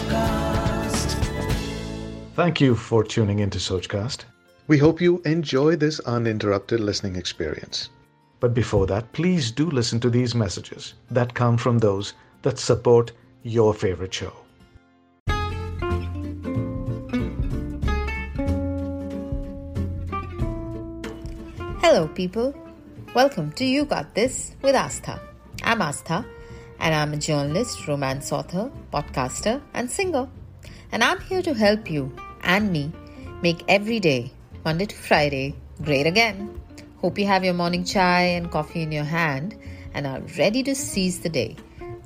Sochcast. Thank you for tuning into Sochcast. We hope you enjoy this uninterrupted listening experience. But before that, please do listen to these messages that come from those that support your favorite show. Hello, people. Welcome to You Got This with Aastha. I'm Aastha, and I'm a journalist, romance author, podcaster, and singer. And I'm here to help you and me make every day, Monday to Friday, great again. Hope you have your morning chai and coffee in your hand and are ready to seize the day.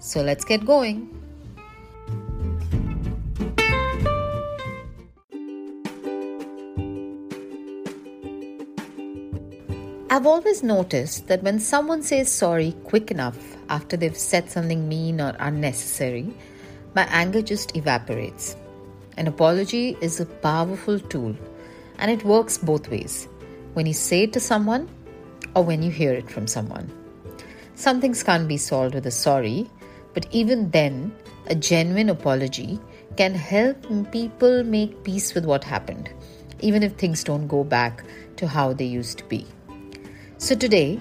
So let's get going. I've always noticed that when someone says sorry quick enough after they've said something mean or unnecessary, my anger just evaporates. An apology is a powerful tool and it works both ways when you say it to someone or when you hear it from someone. Some things can't be solved with a sorry, but even then, a genuine apology can help people make peace with what happened, even if things don't go back to how they used to be. So today,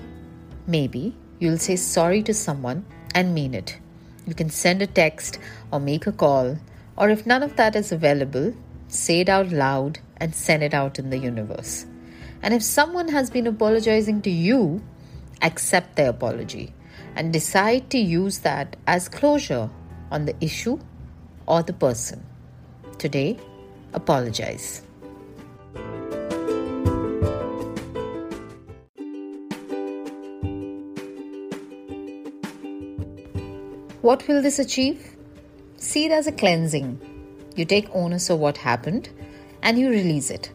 maybe you'll say sorry to someone and mean it. You can send a text or make a call, or if none of that is available, say it out loud and send it out in the universe. And if someone has been apologizing to you, accept their apology and decide to use that as closure on the issue or the person. Today, apologize. What will this achieve? See it as a cleansing. You take onus of what happened and you release it.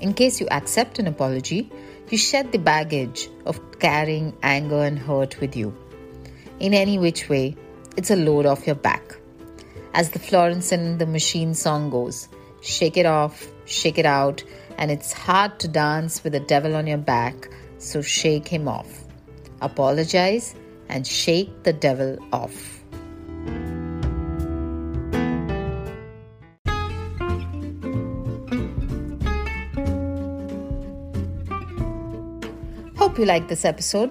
In case you accept an apology, you shed the baggage of carrying anger and hurt with you. In any which way, it's a load off your back. As the Florence and the Machine song goes, shake it off, shake it out, and it's hard to dance with the devil on your back, so shake him off. Apologize and shake the devil off. Hope you like this episode.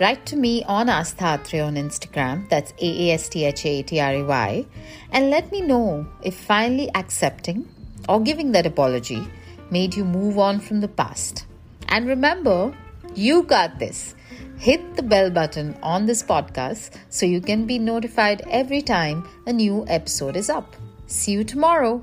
Write to me on Aasthatray on Instagram, that's A A S T H A T R A Y, and let me know if finally accepting or giving that apology made you move on from the past. And remember, you got this. Hit the bell button on this podcast so you can be notified every time a new episode is up. See you tomorrow.